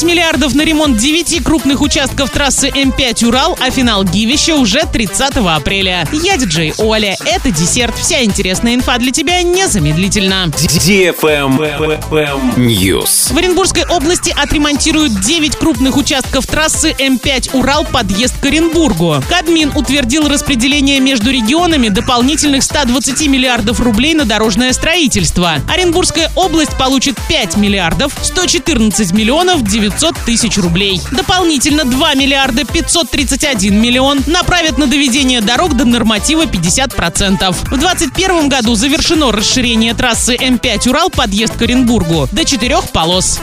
5 миллиардов на ремонт 9 крупных участков трассы М5 Урал, а финал Гивища уже 30 апреля. Я диджей Оля. Это десерт. Вся интересная инфа для тебя незамедлительно. News. В Оренбургской области отремонтируют 9 крупных участков трассы М5 Урал подъезд к Оренбургу. Кадмин утвердил распределение между регионами дополнительных 120 миллиардов рублей на дорожное строительство. Оренбургская область получит 5 миллиардов 114 миллионов 900 тысяч рублей. Дополнительно 2 миллиарда 531 миллион направят на доведение дорог до норматива 50%. В 2021 году завершено расширение трассы М5 Урал подъезд к Оренбургу до четырех полос.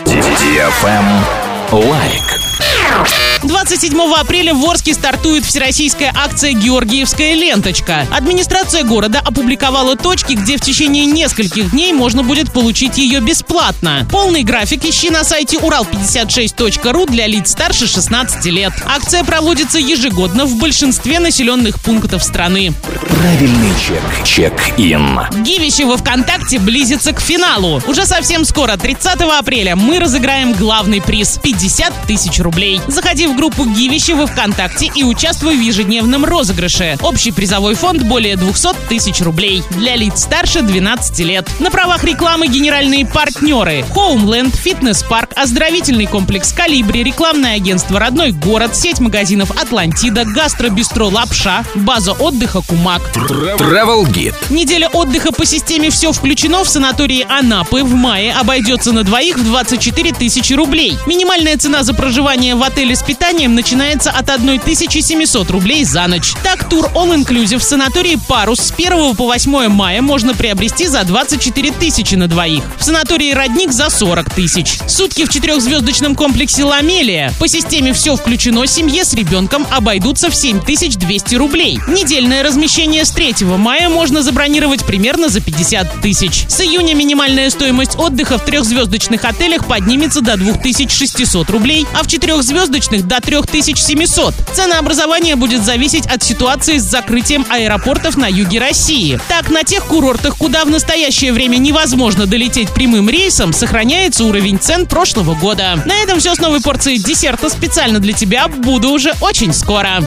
Лайк. 27 апреля в Орске стартует всероссийская акция «Георгиевская ленточка». Администрация города опубликовала точки, где в течение нескольких дней можно будет получить ее бесплатно. Полный график ищи на сайте урал56.ру для лиц старше 16 лет. Акция проводится ежегодно в большинстве населенных пунктов страны. Правильный чек. Чек-ин. Гивище во ВКонтакте близится к финалу. Уже совсем скоро, 30 апреля, мы разыграем главный приз – 50 тысяч рублей. Заходи в группу Гивище во ВКонтакте и участвуй в ежедневном розыгрыше. Общий призовой фонд более 200 тысяч рублей. Для лиц старше 12 лет. На правах рекламы генеральные партнеры. Homeland, фитнес-парк, оздоровительный комплекс Калибри, рекламное агентство «Родной город», сеть магазинов «Атлантида», гастробистро «Лапша», база отдыха «Кумак». Travel Guide. Неделя отдыха по системе «Все включено» в санатории Анапы в мае обойдется на двоих в 24 тысячи рублей. Минимальная цена за проживание в отеле с питанием начинается от 1700 рублей за ночь. Так, тур All Inclusive в санатории «Парус» с 1 по 8 мая можно приобрести за 24 тысячи на двоих. В санатории «Родник» за 40 тысяч. Сутки в четырехзвездочном комплексе «Ламелия» по системе «Все включено» семье с ребенком обойдутся в 7200 рублей. Недельное размещение с 3 мая можно забронировать примерно за 50 тысяч. С июня минимальная стоимость отдыха в трехзвездочных отелях поднимется до 2600 рублей, а в четырехзвездочных до 3700. Ценообразование будет зависеть от ситуации с закрытием аэропортов на юге России. Так, на тех курортах, куда в настоящее время невозможно долететь прямым рейсом, сохраняется уровень цен прошлого года. На этом все с новой порцией десерта специально для тебя. Буду уже очень скоро.